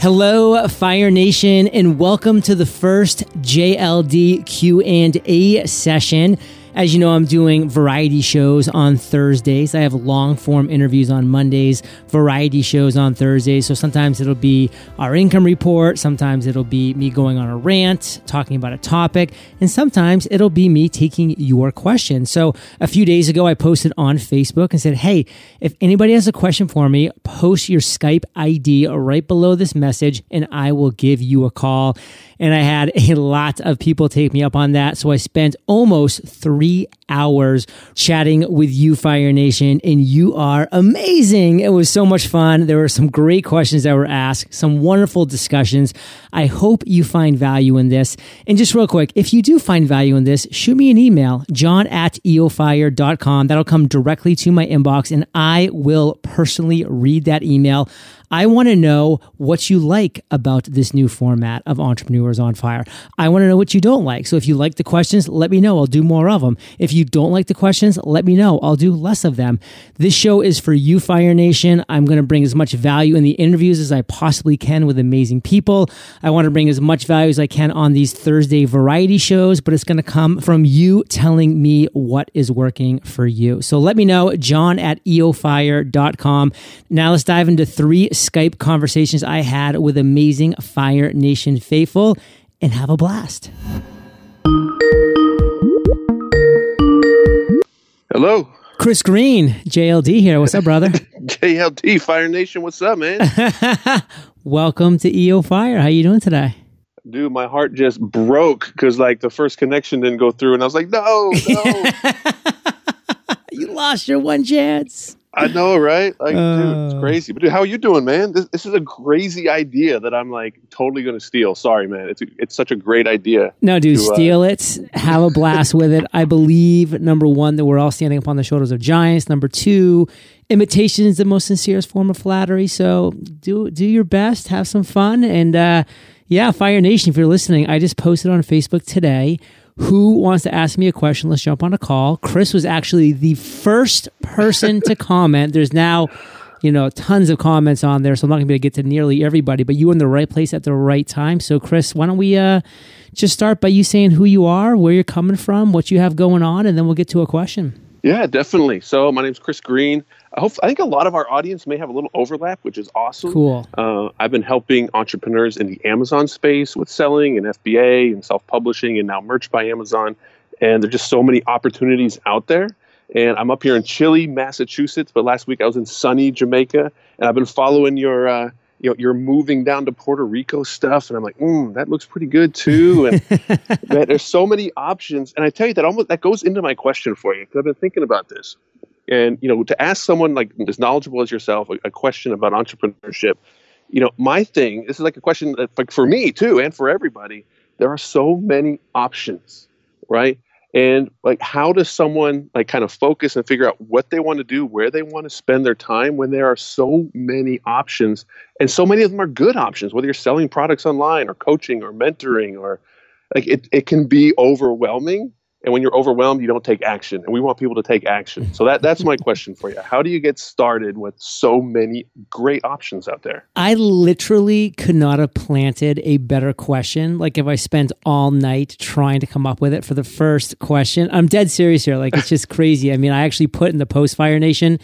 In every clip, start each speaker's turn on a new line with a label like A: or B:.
A: Hello, Fire Nation, and welcome to the first JLD Q&A session. As you know, I'm doing variety shows on Thursdays. I have long form interviews on Mondays, variety shows on Thursdays. So sometimes it'll be our income report, sometimes it'll be me going on a rant, talking about a topic, and sometimes it'll be me taking your questions. So a few days ago, I posted on Facebook and said, Hey, if anybody has a question for me, post your Skype ID right below this message and I will give you a call. And I had a lot of people take me up on that. So I spent almost three hours chatting with you, Fire Nation, and you are amazing. It was so much fun. There were some great questions that were asked, some wonderful discussions. I hope you find value in this. And just real quick, if you do find value in this, shoot me an email, john at eofire.com. That'll come directly to my inbox, and I will personally read that email. I want to know what you like about this new format of Entrepreneurs on Fire. I want to know what you don't like. So if you like the questions, let me know. I'll do more of them. If you don't like the questions, let me know. I'll do less of them. This show is for you, Fire Nation. I'm going to bring as much value in the interviews as I possibly can with amazing people. I want to bring as much value as I can on these Thursday variety shows, but it's going to come from you telling me what is working for you. So let me know, john at eofire.com. Now let's dive into three Skype conversations I had with amazing Fire Nation faithful and have a blast.
B: Hello.
A: Chris Green, JLD here. What's up, brother?
B: JLD Fire Nation, what's up, man?
A: Welcome to EO Fire. How you doing today?
B: Dude, my heart just broke because like the first connection didn't go through, and I was like, no, no.
A: you lost your one chance.
B: I know, right? Like, uh, dude, it's crazy. But dude, how are you doing, man? This, this is a crazy idea that I'm like totally going to steal. Sorry, man. It's a, it's such a great idea.
A: No, dude, to, uh, steal uh, it. Have a blast with it. I believe number one that we're all standing upon the shoulders of giants. Number two, imitation is the most sincerest form of flattery. So do do your best. Have some fun, and uh, yeah, Fire Nation. If you're listening, I just posted on Facebook today who wants to ask me a question? Let's jump on a call. Chris was actually the first person to comment. There's now, you know, tons of comments on there, so I'm not going to be able to get to nearly everybody, but you were in the right place at the right time. So, Chris, why don't we uh, just start by you saying who you are, where you're coming from, what you have going on, and then we'll get to a question.
B: Yeah, definitely. So, my name is Chris Green. I hope I think a lot of our audience may have a little overlap, which is awesome.
A: Cool.
B: Uh, I've been helping entrepreneurs in the Amazon space with selling and FBA and self-publishing, and now merch by Amazon. And there's just so many opportunities out there. And I'm up here in chilly, Massachusetts, but last week I was in sunny Jamaica, and I've been following your. Uh, you know, you're moving down to Puerto Rico stuff, and I'm like, mm, that looks pretty good too. And there's so many options, and I tell you that almost that goes into my question for you because I've been thinking about this. And you know, to ask someone like as knowledgeable as yourself a, a question about entrepreneurship, you know, my thing. This is like a question that, like for me too, and for everybody. There are so many options, right? And like, how does someone like kind of focus and figure out what they want to do, where they want to spend their time when there are so many options, and so many of them are good options. Whether you're selling products online or coaching or mentoring or like it, it can be overwhelming and when you're overwhelmed you don't take action. And we want people to take action. So that that's my question for you. How do you get started with so many great options out there?
A: I literally could not have planted a better question. Like if i spent all night trying to come up with it for the first question i'm dead serious here. Like it's just crazy. I mean i actually put in the post fire nation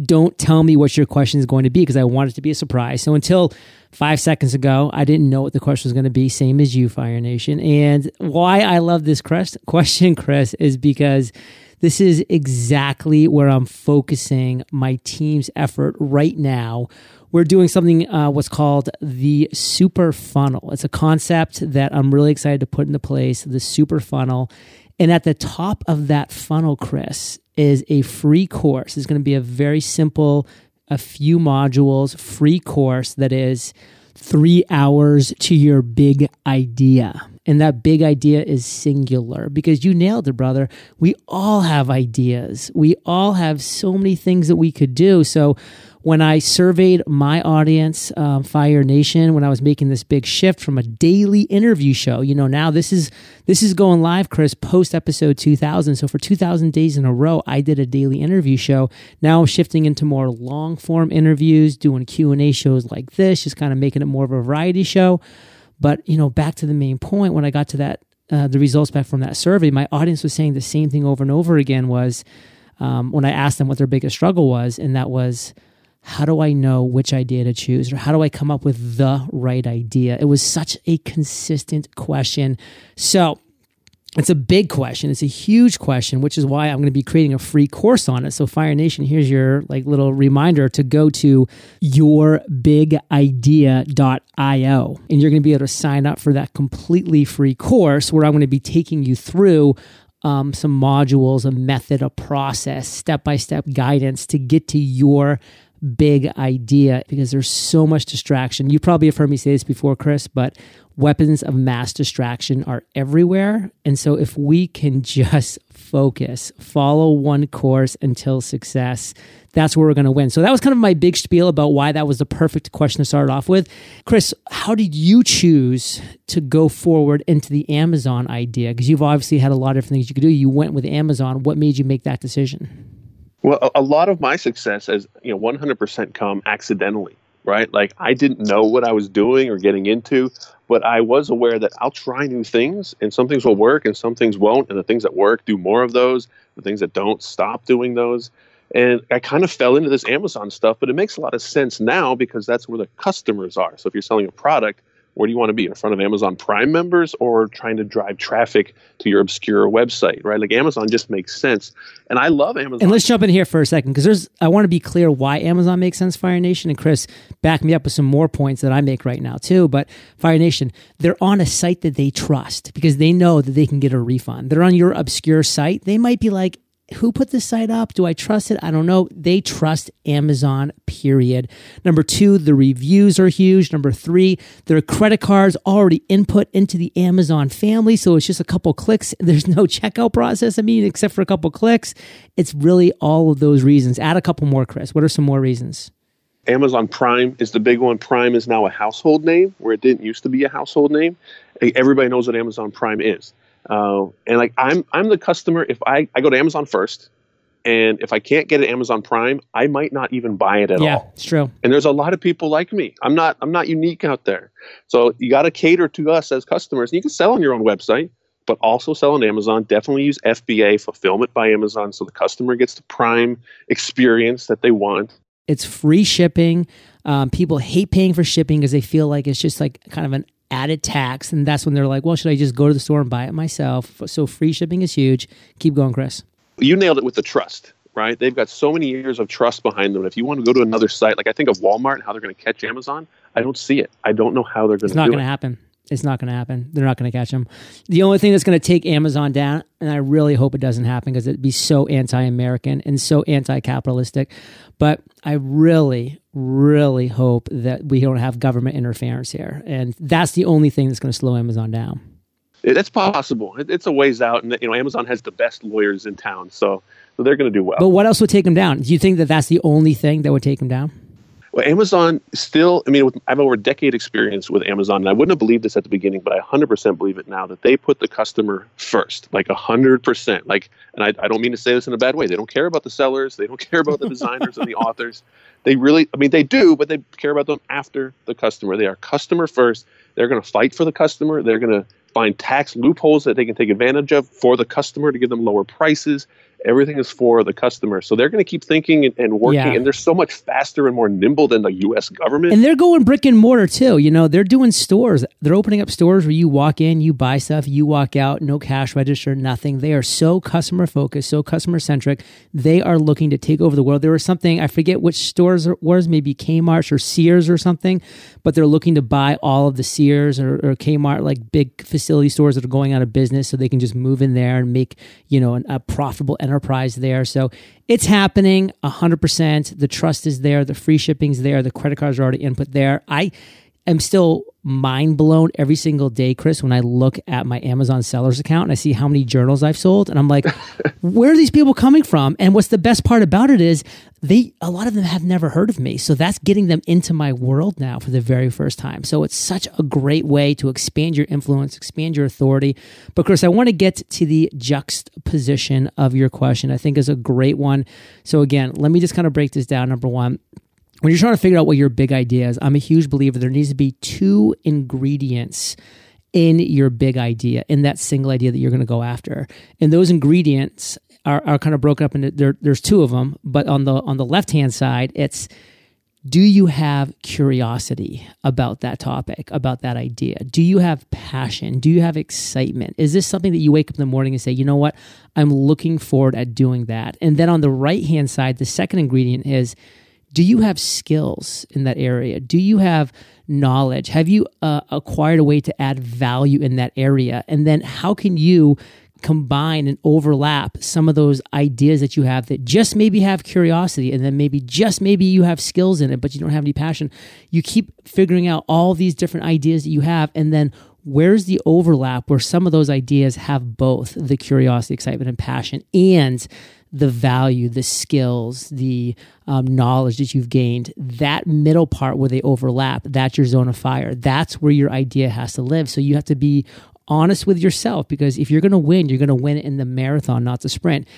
A: don't tell me what your question is going to be because i want it to be a surprise so until five seconds ago. I didn't know what the question was going to be, same as you, Fire Nation. And why I love this question, Chris, is because this is exactly where I'm focusing my team's effort right now. We're doing something uh, what's called the super funnel. It's a concept that I'm really excited to put into place, the super funnel. And at the top of that funnel, Chris, is a free course. It's going to be a very simple a few modules, free course that is three hours to your big idea. And that big idea is singular because you nailed it, brother. We all have ideas. We all have so many things that we could do. So, when I surveyed my audience, um, Fire Nation, when I was making this big shift from a daily interview show, you know, now this is this is going live, Chris, post episode 2000. So for 2000 days in a row, I did a daily interview show. Now I'm shifting into more long form interviews, doing Q and A shows like this, just kind of making it more of a variety show. But you know, back to the main point, when I got to that, uh, the results back from that survey, my audience was saying the same thing over and over again. Was um, when I asked them what their biggest struggle was, and that was how do I know which idea to choose or how do I come up with the right idea? It was such a consistent question. So, it's a big question. It's a huge question, which is why I'm going to be creating a free course on it. So Fire Nation, here's your like little reminder to go to yourbigidea.io and you're going to be able to sign up for that completely free course where I'm going to be taking you through um, some modules, a method, a process, step by step guidance to get to your big idea because there's so much distraction. You probably have heard me say this before, Chris, but weapons of mass distraction are everywhere. And so if we can just focus, follow one course until success, that's where we're going to win. So that was kind of my big spiel about why that was the perfect question to start off with. Chris, how did you choose to go forward into the Amazon idea? Because you've obviously had a lot of different things you could do. You went with Amazon. What made you make that decision?
B: Well, a lot of my success has, you know, 100% come accidentally, right? Like I didn't know what I was doing or getting into, but I was aware that I'll try new things and some things will work and some things won't. And the things that work, do more of those. The things that don't, stop doing those. And I kind of fell into this Amazon stuff, but it makes a lot of sense now because that's where the customers are. So if you're selling a product, where do you want to be in front of Amazon Prime members or trying to drive traffic to your obscure website, right? Like Amazon just makes sense. And I love Amazon.
A: And let's jump in here for a second because there's I want to be clear why Amazon makes sense, Fire Nation. And Chris, back me up with some more points that I make right now too. But Fire Nation, they're on a site that they trust because they know that they can get a refund. They're on your obscure site. They might be like, who put this site up? Do I trust it? I don't know. They trust Amazon, period. Number two, the reviews are huge. Number three, their credit cards already input into the Amazon family. So it's just a couple clicks. There's no checkout process, I mean, except for a couple clicks. It's really all of those reasons. Add a couple more, Chris. What are some more reasons?
B: Amazon Prime is the big one. Prime is now a household name where it didn't used to be a household name. Everybody knows what Amazon Prime is. Uh, and like I'm I'm the customer. If I, I go to Amazon first, and if I can't get it Amazon Prime, I might not even buy it at
A: yeah,
B: all.
A: Yeah, it's true.
B: And there's a lot of people like me. I'm not I'm not unique out there. So you got to cater to us as customers. And you can sell on your own website, but also sell on Amazon. Definitely use FBA fulfillment by Amazon so the customer gets the Prime experience that they want.
A: It's free shipping. Um, people hate paying for shipping because they feel like it's just like kind of an added tax. And that's when they're like, well, should I just go to the store and buy it myself? So free shipping is huge. Keep going, Chris.
B: You nailed it with the trust, right? They've got so many years of trust behind them. If you want to go to another site, like I think of Walmart and how they're going to catch Amazon, I don't see it. I don't know how they're going to
A: It's not going to happen. It's not going to happen. They're not going to catch them. The only thing that's going to take Amazon down, and I really hope it doesn't happen because it'd be so anti American and so anti capitalistic. But I really, really hope that we don't have government interference here. And that's the only thing that's going to slow Amazon down.
B: It's possible. It's a ways out. And, you know, Amazon has the best lawyers in town. So, so they're going to do well.
A: But what else would take them down? Do you think that that's the only thing that would take them down?
B: Well, Amazon still, I mean, with, I have over a decade experience with Amazon, and I wouldn't have believed this at the beginning, but I 100% believe it now that they put the customer first, like 100%. Like, and I, I don't mean to say this in a bad way. They don't care about the sellers, they don't care about the designers and the authors. They really, I mean, they do, but they care about them after the customer. They are customer first. They're going to fight for the customer. They're going to find tax loopholes that they can take advantage of for the customer to give them lower prices everything is for the customer. So they're going to keep thinking and, and working, yeah. and they're so much faster and more nimble than the U.S. government.
A: And they're going brick and mortar too. You know, they're doing stores. They're opening up stores where you walk in, you buy stuff, you walk out, no cash register, nothing. They are so customer focused, so customer centric. They are looking to take over the world. There was something I forget which stores it was, maybe Kmart or Sears or something, but they're looking to buy all of the Sears or, or Kmart like big facility stores that are going out of business, so they can just move in there and make you know an, a profitable enterprise there. So it's happening 100%. The trust is there. The free shipping's there. The credit cards are already input there. I am still mind blown every single day, Chris, when I look at my Amazon sellers account and I see how many journals I've sold. And I'm like, where are these people coming from? And what's the best part about it is they, a lot of them have never heard of me. So that's getting them into my world now for the very first time. So it's such a great way to expand your influence, expand your authority. But Chris, I want to get to the juxtaposition of your question. I think is a great one. So again, let me just kind of break this down. Number one, when you're trying to figure out what your big idea is, I'm a huge believer there needs to be two ingredients in your big idea, in that single idea that you're going to go after. And those ingredients are, are kind of broken up into there, there's two of them, but on the on the left hand side, it's do you have curiosity about that topic, about that idea? Do you have passion? Do you have excitement? Is this something that you wake up in the morning and say, you know what, I'm looking forward at doing that? And then on the right hand side, the second ingredient is do you have skills in that area? Do you have knowledge? Have you uh, acquired a way to add value in that area? And then how can you combine and overlap some of those ideas that you have that just maybe have curiosity and then maybe just maybe you have skills in it, but you don't have any passion? You keep figuring out all these different ideas that you have and then where's the overlap where some of those ideas have both the curiosity, excitement, and passion and the value, the skills, the um, knowledge that you've gained, that middle part where they overlap, that's your zone of fire. That's where your idea has to live. So you have to be honest with yourself because if you're going to win, you're going to win in the marathon, not the sprint.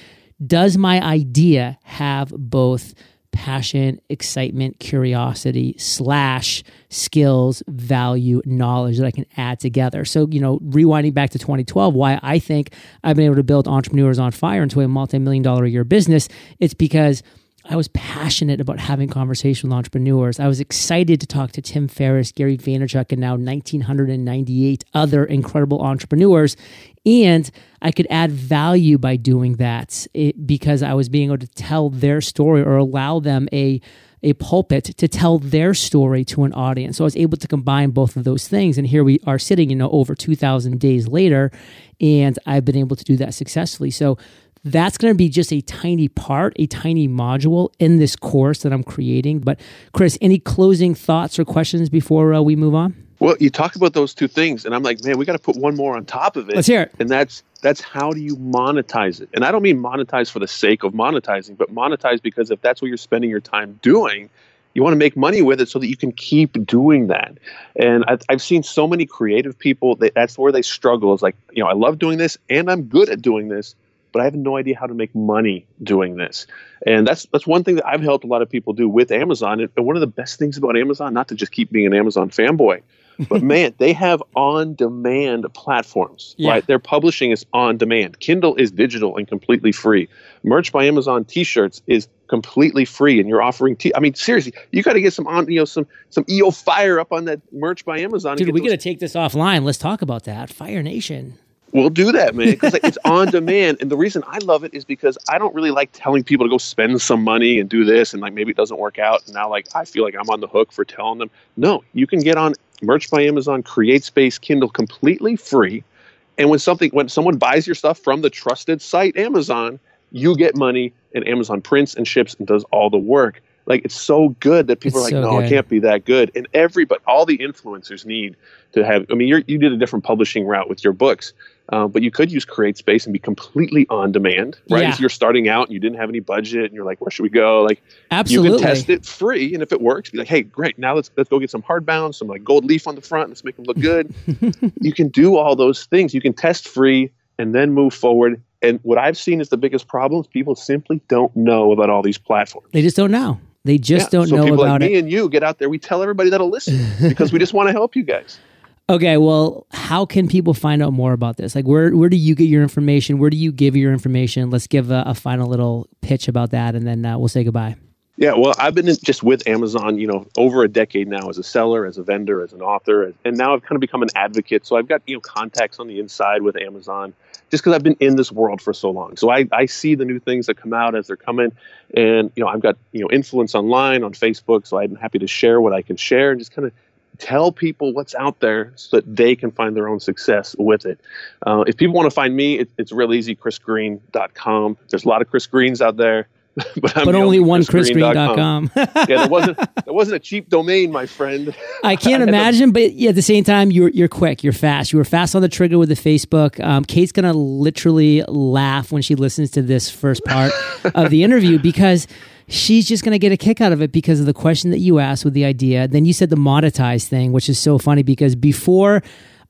A: Does my idea have both passion, excitement, curiosity, slash skills, value, knowledge that I can add together. So, you know, rewinding back to 2012, why I think I've been able to build Entrepreneurs on Fire into a multi million dollar a year business, it's because I was passionate about having conversation with entrepreneurs. I was excited to talk to Tim Ferriss, Gary Vaynerchuk, and now 1,998 other incredible entrepreneurs. And I could add value by doing that it, because I was being able to tell their story or allow them a a pulpit to tell their story to an audience. So I was able to combine both of those things. And here we are sitting, you know, over 2,000 days later, and I've been able to do that successfully. So that's going to be just a tiny part, a tiny module in this course that I'm creating. But Chris, any closing thoughts or questions before uh, we move on?
B: Well, you talk about those two things, and I'm like, man, we got to put one more on top of it.
A: Let's hear it.
B: And that's that's how do you monetize it? And I don't mean monetize for the sake of monetizing, but monetize because if that's what you're spending your time doing, you want to make money with it so that you can keep doing that. And I've, I've seen so many creative people that that's where they struggle. Is like, you know, I love doing this and I'm good at doing this, but I have no idea how to make money doing this. And that's that's one thing that I've helped a lot of people do with Amazon. And one of the best things about Amazon, not to just keep being an Amazon fanboy, but man, they have on-demand platforms. Yeah. Right, their publishing is on demand. Kindle is digital and completely free. Merch by Amazon T-shirts is completely free, and you're offering. T- I mean, seriously, you got to get some on, you know, some some EO fire up on that merch by Amazon.
A: Dude, we got to take this offline. Let's talk about that. Fire Nation.
B: We'll do that, man, because it's on demand. And the reason I love it is because I don't really like telling people to go spend some money and do this, and like maybe it doesn't work out. And now, like, I feel like I'm on the hook for telling them. No, you can get on Merch by Amazon, Create Space, Kindle completely free. And when something, when someone buys your stuff from the trusted site Amazon, you get money, and Amazon prints and ships and does all the work. Like it's so good that people it's are like, so no, good. it can't be that good. And everybody, all the influencers need to have. I mean, you you did a different publishing route with your books, uh, but you could use Create Space and be completely on demand, right? Yeah. If you're starting out and you didn't have any budget and you're like, where should we go? Like,
A: absolutely,
B: you can test it free, and if it works, be like, hey, great, now let's let's go get some hardbound, some like gold leaf on the front, let's make them look good. you can do all those things. You can test free and then move forward. And what I've seen is the biggest problem is people simply don't know about all these platforms.
A: They just don't know. They just yeah, don't
B: so
A: know
B: people
A: about
B: like it. Me and you get out there. We tell everybody that'll listen because we just want to help you guys.
A: Okay, well, how can people find out more about this? Like, where where do you get your information? Where do you give your information? Let's give a, a final little pitch about that, and then uh, we'll say goodbye.
B: Yeah, well, I've been just with Amazon, you know, over a decade now as a seller, as a vendor, as an author, and now I've kind of become an advocate. So I've got you know contacts on the inside with Amazon, just because I've been in this world for so long. So I, I see the new things that come out as they're coming, and you know I've got you know influence online on Facebook, so I'm happy to share what I can share and just kind of tell people what's out there so that they can find their own success with it. Uh, if people want to find me, it, it's real easy, chrisgreen.com. There's a lot of Chris Greens out there.
A: but, but only one chrisgreen.com.
B: yeah, there wasn't there wasn't a cheap domain, my friend.
A: I can't I imagine, but yeah, at the same time, you're you're quick, you're fast. You were fast on the trigger with the Facebook. Um, Kate's gonna literally laugh when she listens to this first part of the interview because she's just going to get a kick out of it because of the question that you asked with the idea. Then you said the monetize thing, which is so funny because before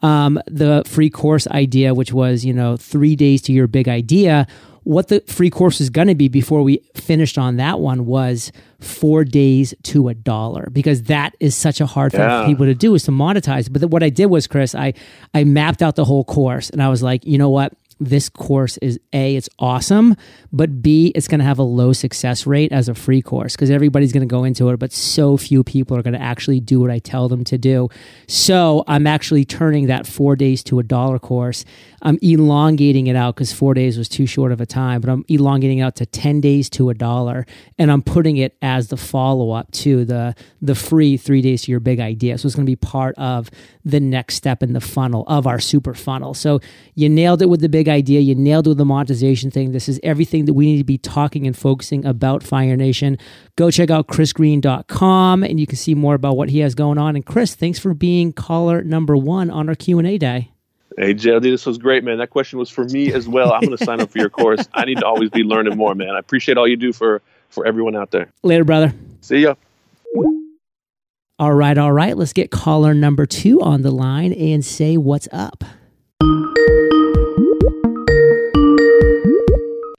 A: um, the free course idea, which was, you know, three days to your big idea, what the free course is going to be before we finished on that one was four days to a dollar because that is such a hard thing yeah. for people to do is to monetize. But what I did was, Chris, I I mapped out the whole course and I was like, you know what? This course is A, it's awesome, but B, it's going to have a low success rate as a free course because everybody's going to go into it, but so few people are going to actually do what I tell them to do. So I'm actually turning that four days to a dollar course. I'm elongating it out because four days was too short of a time, but I'm elongating out to 10 days to a dollar. And I'm putting it as the follow up to the, the free three days to your big idea. So it's going to be part of the next step in the funnel of our super funnel. So you nailed it with the big idea. You nailed it with the monetization thing. This is everything that we need to be talking and focusing about Fire Nation. Go check out chrisgreen.com and you can see more about what he has going on. And Chris, thanks for being caller number one on our Q&A day.
B: Hey, JLD, this was great, man. That question was for me as well. I'm going to sign up for your course. I need to always be learning more, man. I appreciate all you do for, for everyone out there.
A: Later, brother.
B: See ya.
A: All right, all right. Let's get caller number two on the line and say what's up.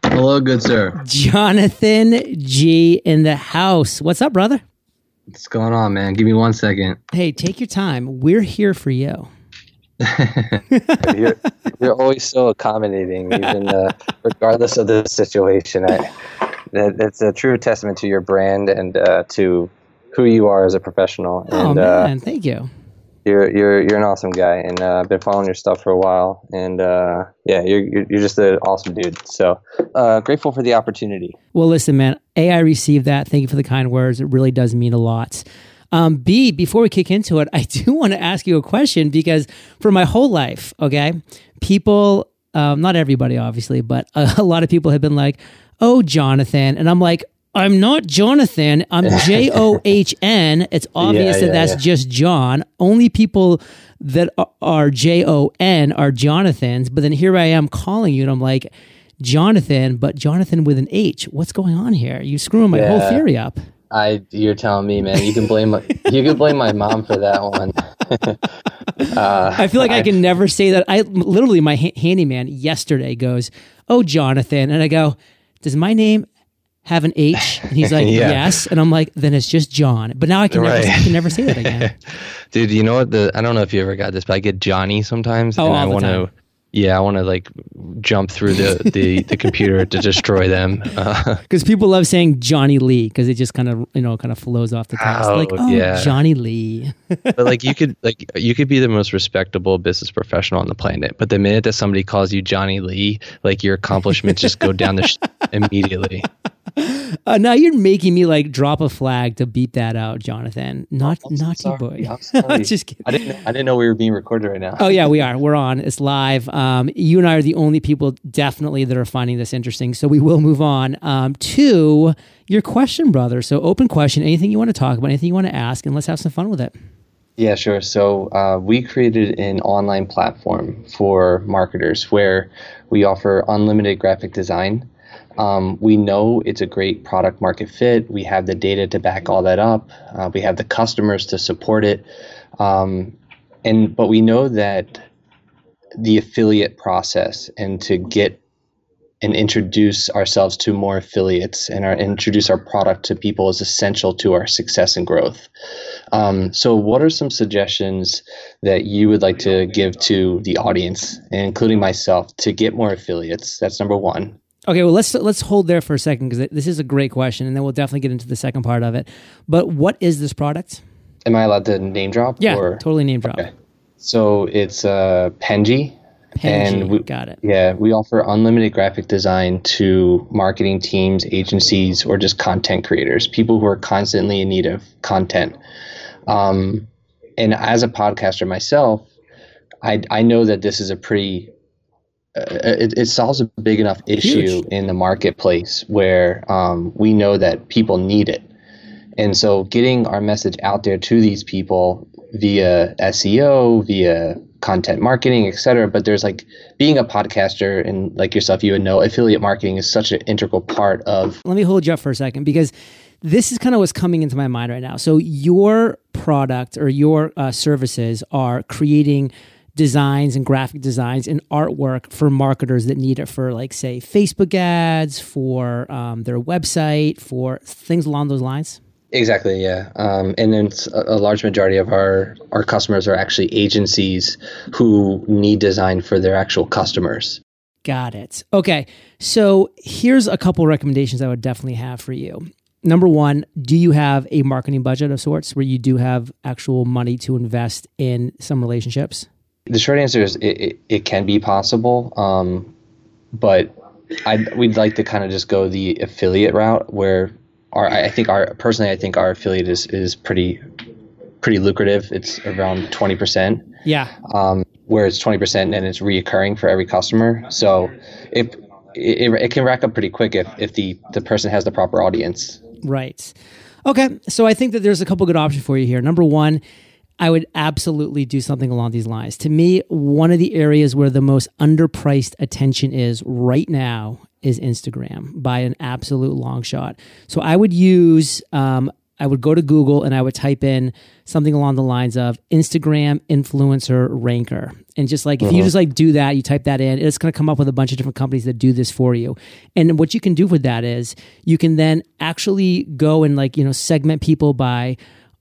C: Hello, good sir.
A: Jonathan G in the house. What's up, brother?
C: What's going on, man? Give me one second.
A: Hey, take your time. We're here for you.
D: you're, you're always so accommodating, even uh, regardless of the situation. I, that, it's a true testament to your brand and uh, to who you are as a professional.
A: Oh,
D: and,
A: oh man, uh, thank you.
D: You're you're you're an awesome guy, and uh, I've been following your stuff for a while. And uh, yeah, you're you're just an awesome dude. So uh, grateful for the opportunity.
A: Well, listen, man. A, I received that. Thank you for the kind words. It really does mean a lot. Um, B, before we kick into it, I do want to ask you a question because for my whole life, okay, people, um, not everybody obviously, but a, a lot of people have been like, "Oh, Jonathan," and I'm like, I'm not Jonathan. I'm J O H N. It's obvious yeah, that that's yeah. just John. Only people that are J O N are Jonathans. But then here I am calling you, and I'm like, Jonathan, but Jonathan with an H. What's going on here? You screwing my whole theory up.
D: I, you're telling me, man. You can blame my, you can blame my mom for that one.
A: uh, I feel like I, I, can never say that. I literally my ha- handyman yesterday goes, "Oh, Jonathan," and I go, "Does my name have an H? And he's like, yeah. yes. And I'm like, then it's just John. But now I can, right. never, I can never say that again.
C: Dude, you know what? The I don't know if you ever got this, but I get Johnny sometimes.
A: Oh,
C: and
A: I
C: want
A: to
C: yeah, I want to like jump through the, the, the computer to destroy them.
A: Because uh, people love saying Johnny Lee because it just kind of you know kind of flows off the tongue. Oh, like oh yeah. Johnny Lee.
C: but like you could like you could be the most respectable business professional on the planet, but the minute that somebody calls you Johnny Lee, like your accomplishments just go down the sh- immediately.
A: Uh, now you're making me like drop a flag to beat that out, Jonathan. Not oh, naughty sorry. boy.
D: I'm just kidding. I didn't. Know, I didn't know we were being recorded right now.
A: oh yeah, we are. We're on. It's live. Um, you and I are the only people definitely that are finding this interesting. So we will move on um, to your question, brother. So open question. Anything you want to talk about? Anything you want to ask? And let's have some fun with it.
D: Yeah, sure. So uh, we created an online platform for marketers where we offer unlimited graphic design um, we know it's a great product market fit. We have the data to back all that up. Uh, we have the customers to support it. Um, and but we know that the affiliate process and to get and introduce ourselves to more affiliates and our, introduce our product to people is essential to our success and growth. Um, so, what are some suggestions that you would like to give to the audience, including myself, to get more affiliates? That's number one.
A: Okay, well let's let's hold there for a second because this is a great question, and then we'll definitely get into the second part of it. But what is this product?
D: Am I allowed to name drop?
A: Yeah, or? totally name drop. Okay.
D: So it's uh, Penji.
A: Penji, and we, got it.
D: Yeah, we offer unlimited graphic design to marketing teams, agencies, or just content creators, people who are constantly in need of content. Um, and as a podcaster myself, I I know that this is a pretty it, it, solves a big enough issue Huge. in the marketplace where um, we know that people need it. And so getting our message out there to these people via SEO, via content marketing, et cetera. But there's like being a podcaster and like yourself, you would know affiliate marketing is such an integral part of.
A: Let me hold you up for a second because this is kind of what's coming into my mind right now. So your product or your uh, services are creating designs and graphic designs and artwork for marketers that need it for like say facebook ads for um, their website for things along those lines?
D: Exactly yeah. Um, and then a, large majority of our our customers are actually agencies who need design for their actual customers.
A: Got it. Okay so here's a couple recommendations i would definitely have for you. Number one, do you have a marketing budget of sorts where you do have actual money to invest in some relationships?
D: The short answer is it, it, it can be possible, um, but I we'd like to kind of just go the affiliate route where our I think our personally I think our affiliate is is pretty pretty lucrative. It's around twenty percent.
A: Yeah.
D: Um, where it's twenty percent and it's reoccurring for every customer. So if it, it, can rack up pretty quick if, if the, the person has the proper audience.
A: Right. Okay. So I think that there's a couple good options for you here. Number one, I would absolutely do something along these lines. To me, one of the areas where the most underpriced attention is right now is Instagram by an absolute long shot. So I would use um, I would go to Google and I would type in something along the lines of Instagram influencer ranker. And just like, if uh-huh. you just like do that, you type that in, it's going to come up with a bunch of different companies that do this for you. And what you can do with that is you can then actually go and like, you know, segment people by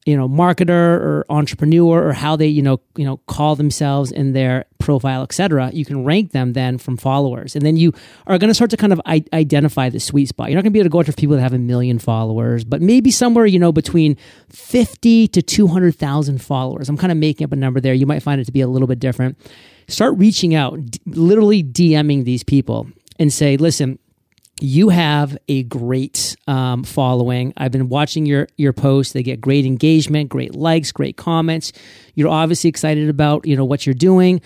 A: you know marketer or entrepreneur or how they you know you know call themselves in their profile etc you can rank them then from followers. And then you are going to start to kind of I- identify the sweet spot. You're not going to be able to go after people that have a million followers but maybe somewhere you know between 50 to 200,000 followers. I'm kind of making up a number there. You might find it to be a little bit different. Start reaching out d- literally dming these people and say listen you have a great um, following. I've been watching your your posts. They get great engagement, great likes, great comments. You're obviously excited about you know what you're doing.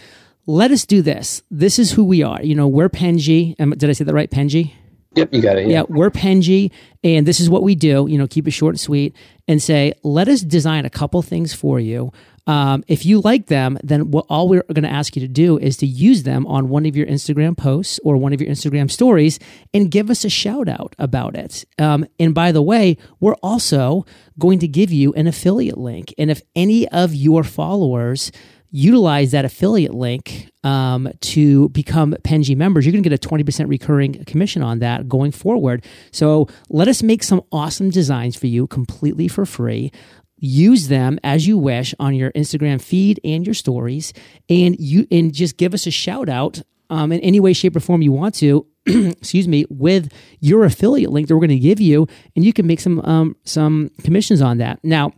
A: Let us do this. This is who we are. You know, we're Penji. Did I say that right, Penji?
D: Yep, you got it.
A: Yeah. yeah, we're Penji, and this is what we do. You know, keep it short and sweet, and say, let us design a couple things for you um, if you like them, then what all we're going to ask you to do is to use them on one of your Instagram posts or one of your Instagram stories and give us a shout out about it. Um, and by the way, we're also going to give you an affiliate link. And if any of your followers utilize that affiliate link um, to become Penji members, you're going to get a 20% recurring commission on that going forward. So let us make some awesome designs for you completely for free use them as you wish on your Instagram feed and your stories, and you and just give us a shout out um, in any way, shape, or form you want to. excuse me, with your affiliate link that we're going to give you, and you can make some um, some commissions on that. Now,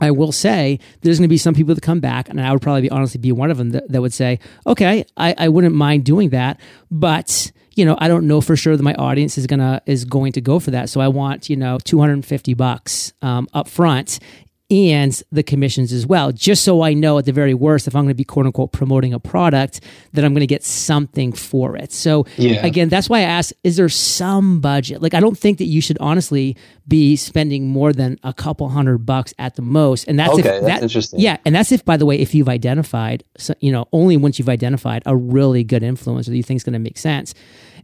A: I will say there's going to be some people that come back, and I would probably be honestly be one of them that, that would say, "Okay, I, I wouldn't mind doing that, but." you know, I don't know for sure that my audience is gonna is going to go for that. So I want you know 250 bucks um, up front, and the commissions as well, just so I know at the very worst, if I'm going to be quote unquote promoting a product, that I'm going to get something for it. So yeah. again, that's why I ask, is there some budget? Like, I don't think that you should honestly be spending more than a couple hundred bucks at the most. And that's
D: okay,
A: if
D: that's that, interesting.
A: Yeah. And that's if, by the way, if you've identified, you know, only once you've identified a really good influencer that you think is going to make sense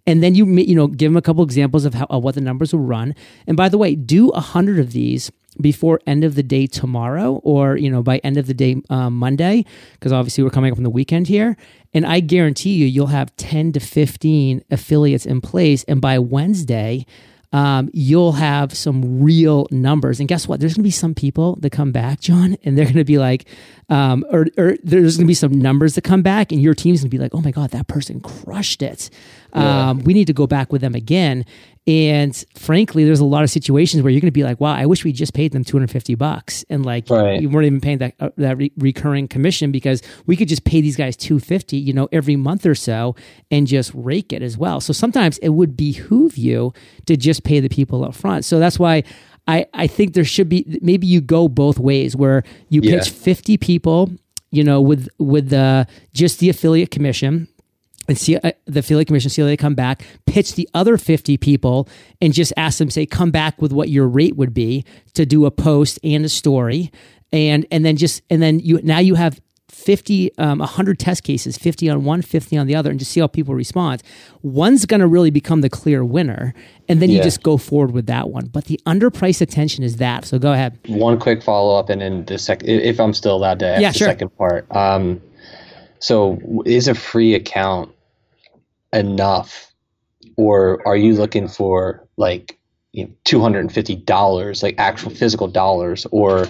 A: and then you you know give them a couple examples of how of what the numbers will run. And by the way, do a hundred of these before end of the day tomorrow or you know by end of the day um, monday because obviously we're coming up on the weekend here and i guarantee you you'll have 10 to 15 affiliates in place and by wednesday um, you'll have some real numbers. And guess what? There's going to be some people that come back, John, and they're going to be like, um, or, or, there's going to be some numbers that come back, and your team's going to be like, oh my God, that person crushed it. Yeah. Um, we need to go back with them again. And frankly, there's a lot of situations where you're going to be like, "Wow, I wish we just paid them 250 bucks," and like right. you weren't even paying that uh, that re- recurring commission because we could just pay these guys 250, you know, every month or so, and just rake it as well. So sometimes it would behoove you to just pay the people up front. So that's why I I think there should be maybe you go both ways where you yeah. pitch 50 people, you know, with with the just the affiliate commission and see uh, the affiliate commission, see how they come back, pitch the other 50 people and just ask them, say, come back with what your rate would be to do a post and a story. And, and then just, and then you, now you have 50, um, 100 test cases, 50 on one, 50 on the other, and just see how people respond. One's going to really become the clear winner. And then you just go forward with that one. But the underpriced attention is that. So go ahead.
D: One quick follow up, and then the second, if I'm still allowed to ask
A: Yeah,
D: the
A: sure.
D: second part. Um, so is a free account enough, or are you looking for like you know, two hundred and fifty dollars, like actual physical dollars, or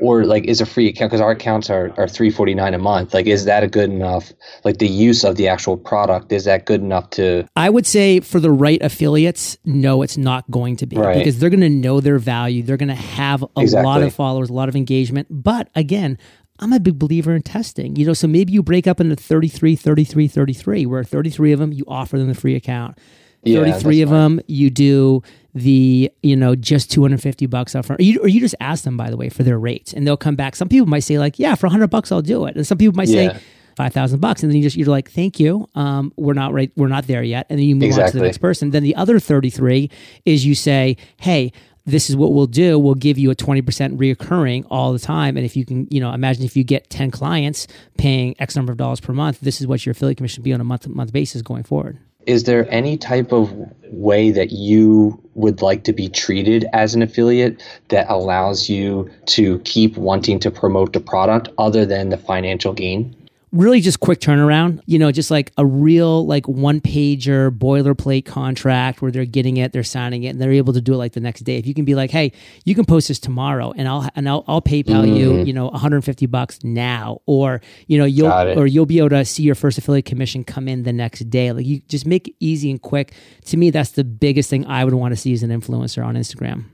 D: or like is a free account because our accounts are are three forty nine a month? Like, is that a good enough? Like the use of the actual product is that good enough to?
A: I would say for the right affiliates, no, it's not going to be
D: Right.
A: because they're going to know their value. They're going to have a lot of followers, a lot of engagement. But again, I'm a big believer in testing. You know, so maybe you break up into 33, 33, 33, where 33 of them you offer them the free account.
D: Yeah,
A: 33
D: that's
A: of them you do the you know just 250 bucks up front or you, or you just ask them by the way for their rates and they'll come back some people might say like yeah for 100 bucks i'll do it and some people might
D: Yeah.
A: say five thousand bucks, and then you just you're like, thank you, um, we're not right, we're not there yet, and then you move on to the next person. Then the other thirty three is you say, hey. This is what we'll do. We'll give you a 20% reoccurring all the time. And if you can, you know, imagine if you get 10 clients paying X number of dollars per month, this is what your affiliate commission be on a month to month basis going forward.
D: is there any type of way that you would like to be treated as an affiliate that allows you to keep wanting to promote the product other than the financial gain?
A: Really just quick turnaround you know just like a real like one pager boilerplate contract where they're getting it they're signing it and they're able to do it like the next day if you can be like hey you can post this tomorrow and i'll and i'll, I'll paypal you mm-hmm. you know 150 bucks now or you know you'll or you'll be able to see your first affiliate commission come in the next day like you just make it easy and quick to me that's the biggest thing i would want to see as an influencer on instagram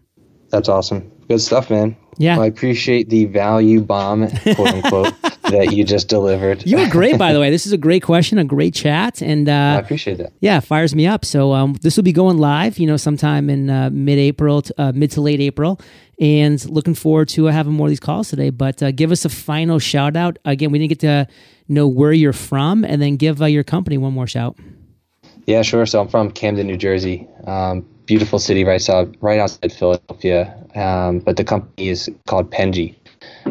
D: That's awesome. Good stuff, man.
A: Yeah.
D: Well, I appreciate the value bomb, quote unquote, that you just delivered.
A: you were great by the way this is a great question a great chat and
D: I
A: uh
D: appreciate that.
A: yeah, fires me up. So um, this will be going live, you know, sometime in uh, mid-April, to, uh, mid to late April, and looking forward to uh, having more of these calls today. But uh, give us a final shout out. Again, we didn't get to know where you're from, and then give uh, your company one more shout.
D: Yeah, sure. So I'm from Camden, New Jersey. Um, beautiful city right outside, right outside Philadelphia. Um, but the company is called Penji.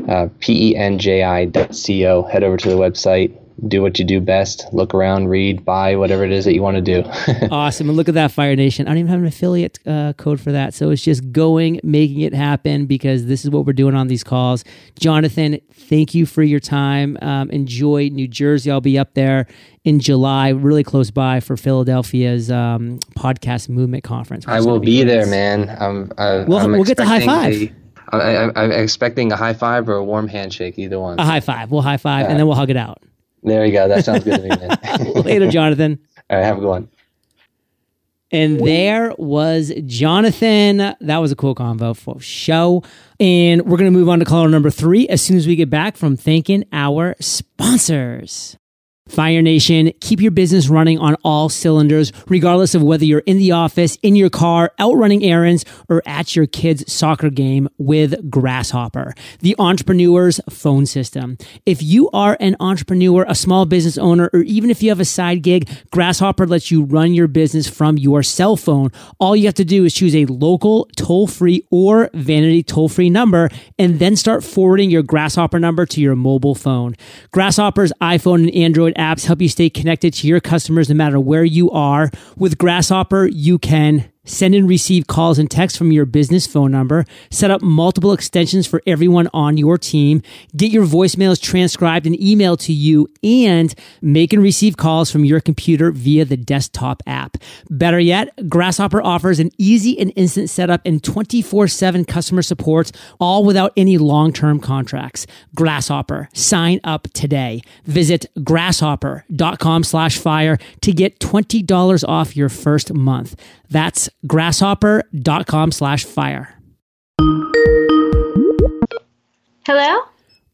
D: Uh, P-E-N-J-I dot C-O. Head over to the website. Do what you do best. Look around, read, buy, whatever it is that you want to do.
A: awesome. And look at that, Fire Nation. I don't even have an affiliate uh, code for that. So it's just going, making it happen because this is what we're doing on these calls. Jonathan, thank you for your time. Um, enjoy New Jersey. I'll be up there in July, really close by for Philadelphia's um, podcast movement conference.
D: I will be there, man. I'm, I,
A: We'll-
D: I'm
A: we'll get the high five.
D: I, I, I'm expecting a high five or a warm handshake, either one.
A: A high five. We'll high five and then we'll hug it out.
D: There you go. That sounds good to me, man.
A: Later, Jonathan.
D: All right, have a good one.
A: And there was Jonathan. That was a cool convo for show. And we're going to move on to caller number three as soon as we get back from thanking our sponsors. Fire Nation, keep your business running on all cylinders, regardless of whether you're in the office, in your car, out running errands, or at your kid's soccer game with Grasshopper, the entrepreneur's phone system. If you are an entrepreneur, a small business owner, or even if you have a side gig, Grasshopper lets you run your business from your cell phone. All you have to do is choose a local, toll free, or vanity toll free number, and then start forwarding your Grasshopper number to your mobile phone. Grasshopper's iPhone and Android apps help you stay connected to your customers no matter where you are. With Grasshopper, you can Send and receive calls and texts from your business phone number. Set up multiple extensions for everyone on your team. Get your voicemails transcribed and emailed to you and make and receive calls from your computer via the desktop app. Better yet, Grasshopper offers an easy and instant setup and 24 7 customer support, all without any long term contracts. Grasshopper, sign up today. Visit grasshopper.com slash fire to get $20 off your first month. That's grasshopper.com slash fire.
E: Hello?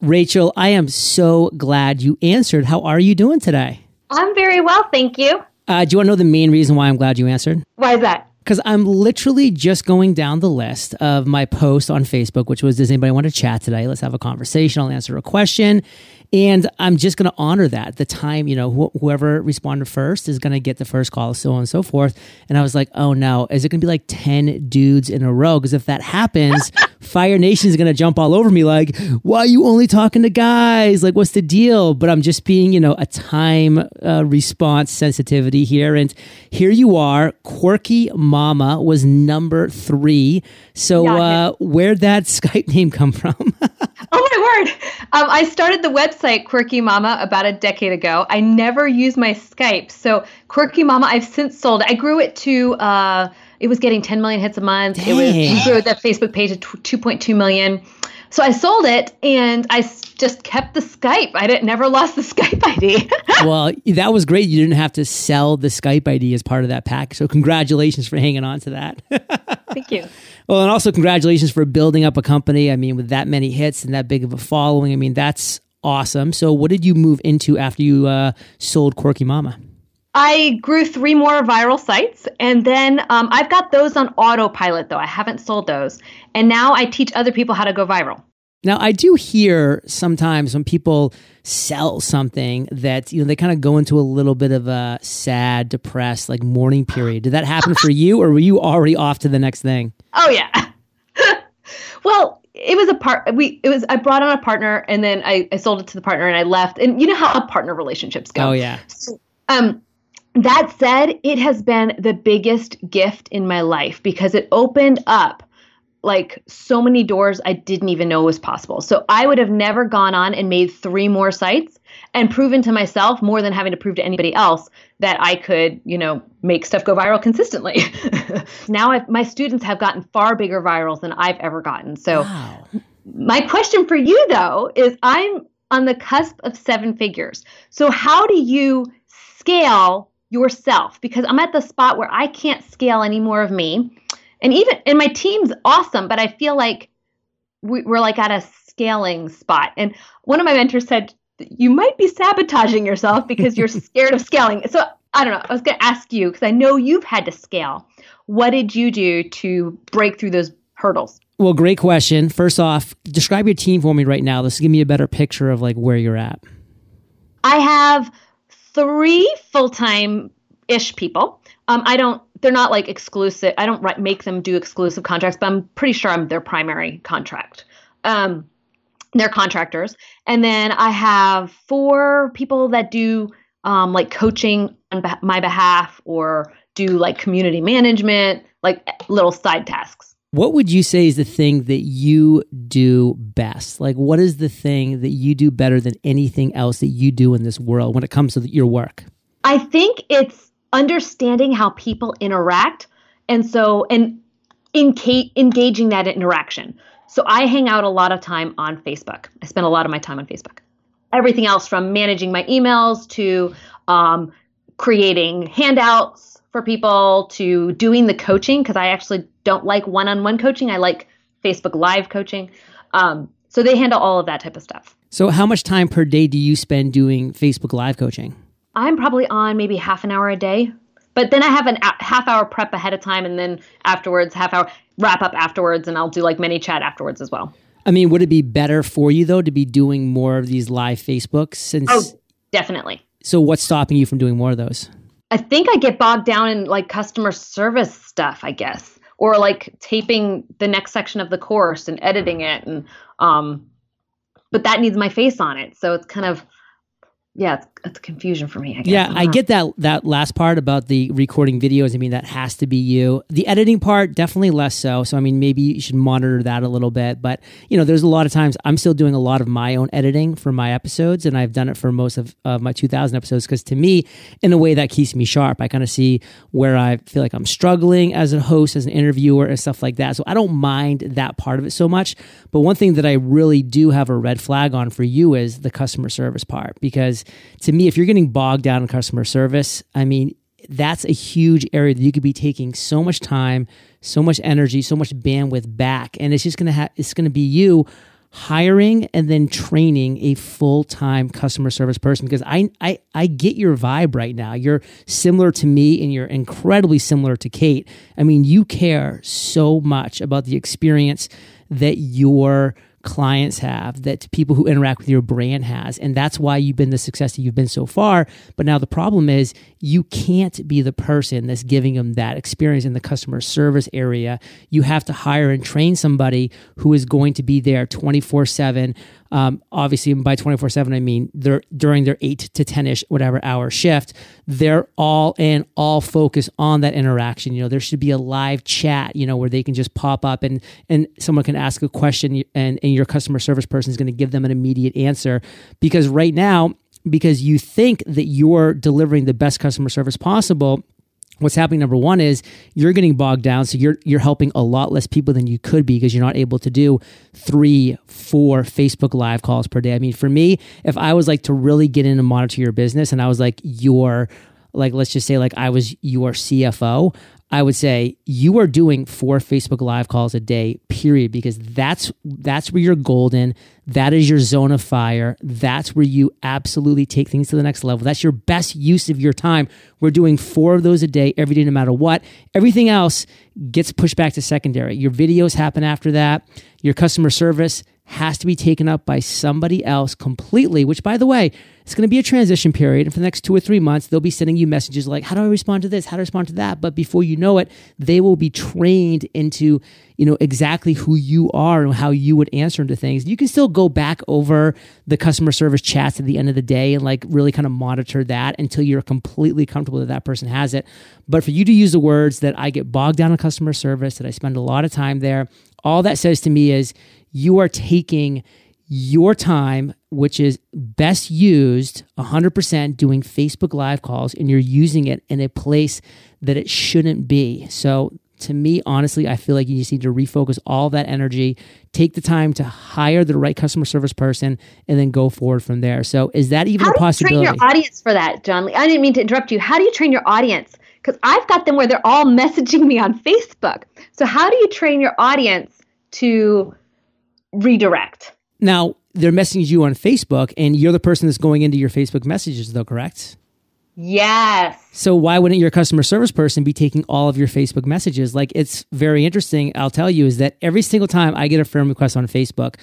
A: Rachel, I am so glad you answered. How are you doing today?
E: I'm very well, thank you.
A: Uh, do you want to know the main reason why I'm glad you answered?
E: Why is that?
A: Because I'm literally just going down the list of my post on Facebook, which was, Does anybody want to chat today? Let's have a conversation. I'll answer a question. And I'm just going to honor that. The time, you know, wh- whoever responded first is going to get the first call, so on and so forth. And I was like, oh no, is it going to be like 10 dudes in a row? Because if that happens, Fire Nation is going to jump all over me like, why are you only talking to guys? Like, what's the deal? But I'm just being, you know, a time uh, response sensitivity here. And here you are. Quirky Mama was number three. So, uh, where'd that Skype name come from?
E: oh my word. Um, I started the website Quirky Mama about a decade ago. I never used my Skype. So Quirky Mama, I've since sold. I grew it to. Uh, it was getting 10 million hits a month. Dang. It was grew that Facebook page to 2.2 million. So I sold it and I just kept the Skype. I didn't never lost the Skype ID.
A: well, that was great. You didn't have to sell the Skype ID as part of that pack. So congratulations for hanging on to that.
E: Thank you.
A: Well, and also congratulations for building up a company. I mean, with that many hits and that big of a following, I mean, that's awesome. So, what did you move into after you uh, sold Quirky Mama?
E: I grew three more viral sites, and then um, I've got those on autopilot, though. I haven't sold those. And now I teach other people how to go viral.
A: Now, I do hear sometimes when people sell something that, you know, they kind of go into a little bit of a sad, depressed, like mourning period. Did that happen for you, or were you already off to the next thing?
E: Oh, yeah. well, it was a part we it was i brought on a partner and then I, I sold it to the partner and i left and you know how partner relationships go
A: oh yeah so,
E: um that said, it has been the biggest gift in my life because it opened up like so many doors I didn't even know was possible. So I would have never gone on and made three more sites and proven to myself more than having to prove to anybody else that I could, you know, make stuff go viral consistently. now I've, my students have gotten far bigger virals than I've ever gotten. So wow. my question for you though is I'm on the cusp of seven figures. So how do you scale yourself because I'm at the spot where I can't scale any more of me. And even and my team's awesome, but I feel like we, we're like at a scaling spot. And one of my mentors said, you might be sabotaging yourself because you're scared of scaling. So I don't know. I was going to ask you because I know you've had to scale. What did you do to break through those hurdles?
A: Well, great question. First off, describe your team for me right now. Let's give me a better picture of like where you're at.
E: I have three full time ish people. Um, I don't. They're not like exclusive. I don't make them do exclusive contracts, but I'm pretty sure I'm their primary contract. Um, they're contractors, and then I have four people that do um, like coaching on my behalf or do like community management, like little side tasks.
A: What would you say is the thing that you do best? Like, what is the thing that you do better than anything else that you do in this world when it comes to your work?
E: I think it's understanding how people interact. And so, and engaging that interaction. So, I hang out a lot of time on Facebook. I spend a lot of my time on Facebook. Everything else from managing my emails to um, creating handouts for people to doing the coaching because I actually don't like one-on-one coaching. I like Facebook Live coaching. Um, so they handle all of that type of stuff.
A: So how much time per day do you spend doing Facebook Live coaching?
E: I'm probably on maybe half an hour a day. But then I have a half hour prep ahead of time and then afterwards half hour wrap up afterwards and I'll do like ManyChat afterwards as well.
A: I mean, would it be better for you though to be doing more of these live Facebooks since
E: Oh, definitely.
A: So what's stopping you from doing more of those?
E: I think I get bogged down in like customer service stuff, I guess, or like taping the next section of the course and editing it, and um, but that needs my face on it, so it's kind of yeah, it's, it's confusion for me. I guess.
A: Yeah, I, I get that that last part about the recording videos. I mean, that has to be you. The editing part, definitely less so. So, I mean, maybe you should monitor that a little bit. But you know, there's a lot of times I'm still doing a lot of my own editing for my episodes, and I've done it for most of, of my 2,000 episodes because to me, in a way, that keeps me sharp. I kind of see where I feel like I'm struggling as a host, as an interviewer, and stuff like that. So I don't mind that part of it so much. But one thing that I really do have a red flag on for you is the customer service part because to me, if you're getting bogged down in customer service, I mean, that's a huge area that you could be taking so much time, so much energy, so much bandwidth back, and it's just gonna have it's gonna be you hiring and then training a full-time customer service person because I, I I get your vibe right now. You're similar to me and you're incredibly similar to Kate. I mean, you care so much about the experience that your clients have, that people who interact with your brand has. And that's why you've been the success that you've been so far. But now the problem is you can't be the person that's giving them that experience in the customer service area. You have to hire and train somebody who is going to be there 24 7 um, obviously, by 24 7, I mean they're during their 8 to 10 ish, whatever hour shift, they're all in, all focus on that interaction. You know, there should be a live chat, you know, where they can just pop up and, and someone can ask a question and, and your customer service person is going to give them an immediate answer. Because right now, because you think that you're delivering the best customer service possible, what's happening number one is you're getting bogged down so you're you're helping a lot less people than you could be because you're not able to do three four facebook live calls per day. I mean for me if i was like to really get in and monitor your business and i was like your like let's just say like i was your cfo I would say you are doing four Facebook live calls a day, period, because that's that's where you're golden. That is your zone of fire. That's where you absolutely take things to the next level. That's your best use of your time. We're doing four of those a day, every day, no matter what. Everything else gets pushed back to secondary. Your videos happen after that. Your customer service has to be taken up by somebody else completely, which, by the way, it's going to be a transition period. And for the next two or three months, they'll be sending you messages like, how do I respond to this? How do I respond to that? But before you know it, they will be trained into, you know, exactly who you are and how you would answer into things. You can still go back over the customer service chats at the end of the day and like really kind of monitor that until you're completely comfortable that that person has it. But for you to use the words that I get bogged down in customer service, that I spend a lot of time there, all that says to me is you are taking your time, which is best used 100% doing Facebook Live calls, and you're using it in a place that it shouldn't be. So, to me, honestly, I feel like you just need to refocus all that energy, take the time to hire the right customer service person, and then go forward from there. So, is that even
E: How
A: a possibility?
E: How do you train your audience for that, John Lee? I didn't mean to interrupt you. How do you train your audience? Because I've got them where they're all messaging me on Facebook. So, how do you train your audience to redirect.
A: Now, they're messaging you on Facebook, and you're the person that's going into your Facebook messages, though, correct?
E: Yes.
A: So why wouldn't your customer service person be taking all of your Facebook messages? Like it's very interesting. I'll tell you is that every single time I get a friend request on Facebook,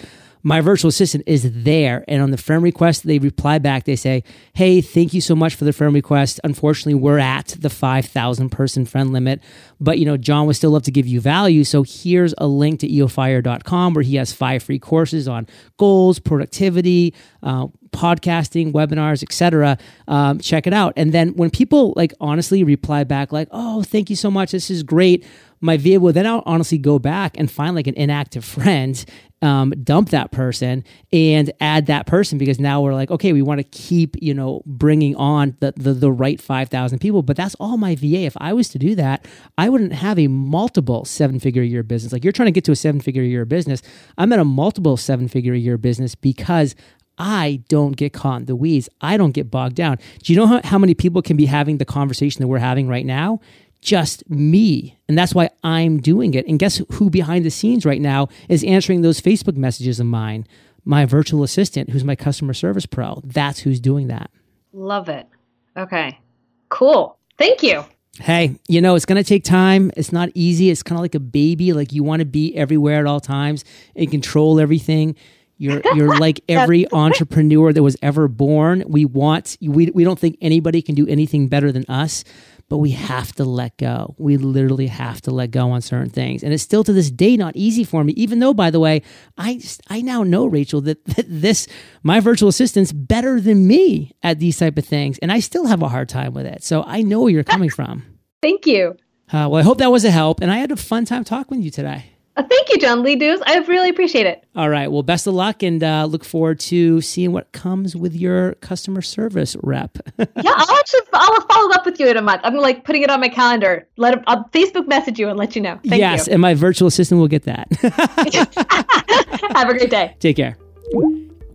A: my virtual assistant is there. And on the friend request, they reply back. They say, Hey, thank you so much for the friend request. Unfortunately, we're at the 5,000 person friend limit, but you know, John would still love to give you value. So here's a link to eofire.com where he has five free courses on goals, productivity, uh, podcasting, webinars, etc. Um, check it out. And then when people like honestly reply back like, "Oh, thank you so much. This is great." My VA will then I'll honestly go back and find like an inactive friend um, dump that person and add that person because now we're like, okay, we want to keep, you know, bringing on the, the, the right 5,000 people. But that's all my VA. If I was to do that, I wouldn't have a multiple seven figure year business. Like you're trying to get to a seven figure year business. I'm at a multiple seven figure year business because I don't get caught in the weeds. I don't get bogged down. Do you know how, how many people can be having the conversation that we're having right now? Just me. And that's why I'm doing it. And guess who behind the scenes right now is answering those Facebook messages of mine? My virtual assistant, who's my customer service pro. That's who's doing that.
E: Love it. Okay. Cool. Thank you.
A: Hey, you know, it's going to take time. It's not easy. It's kind of like a baby. Like you want to be everywhere at all times and control everything. You're you're like every entrepreneur that was ever born. We want we we don't think anybody can do anything better than us but we have to let go. We literally have to let go on certain things. And it's still to this day not easy for me, even though, by the way, I, I now know, Rachel, that, that this, my virtual assistant's better than me at these type of things. And I still have a hard time with it. So I know where you're coming from.
E: Thank you.
A: Uh, well, I hope that was a help. And I had a fun time talking with you today.
E: Thank you, John Lee Dumas. I really appreciate it.
A: All right. Well, best of luck and uh, look forward to seeing what comes with your customer service rep.
E: yeah, I'll actually I'll follow up with you in a month. I'm like putting it on my calendar. Let I'll Facebook message you and let you know. Thank
A: yes,
E: you.
A: and my virtual assistant will get that.
E: Have a great day.
A: Take care.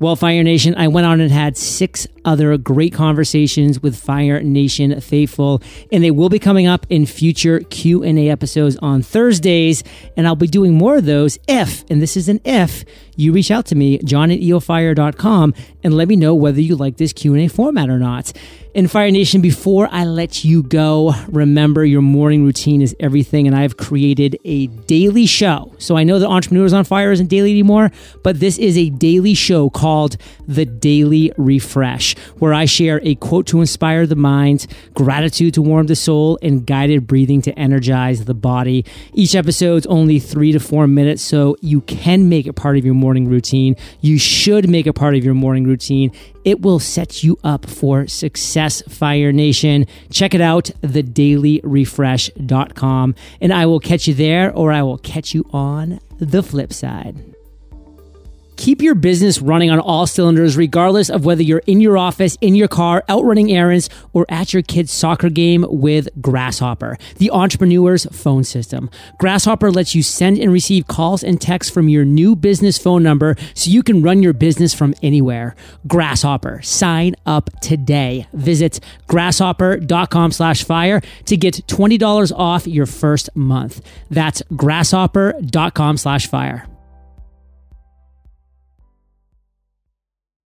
A: Well, Fire Nation, I went on and had six other great conversations with Fire Nation faithful, and they will be coming up in future Q&A episodes on Thursdays, and I'll be doing more of those if, and this is an if, you reach out to me, john at eofire.com, and let me know whether you like this Q&A format or not. And Fire Nation, before I let you go, remember your morning routine is everything, and I've created a daily show. So I know that Entrepreneurs on Fire isn't daily anymore, but this is a daily show called The Daily Refresh, where I share a quote to inspire the mind, gratitude to warm the soul, and guided breathing to energize the body. Each episode's only three to four minutes, so you can make it part of your morning routine. You should make it part of your morning routine. It will set you up for success, Fire Nation. Check it out, thedailyrefresh.com. And I will catch you there or I will catch you on the flip side. Keep your business running on all cylinders, regardless of whether you're in your office, in your car, out running errands, or at your kid's soccer game with Grasshopper, the entrepreneur's phone system. Grasshopper lets you send and receive calls and texts from your new business phone number so you can run your business from anywhere. Grasshopper, sign up today. Visit grasshopper.com slash fire to get $20 off your first month. That's grasshopper.com slash fire.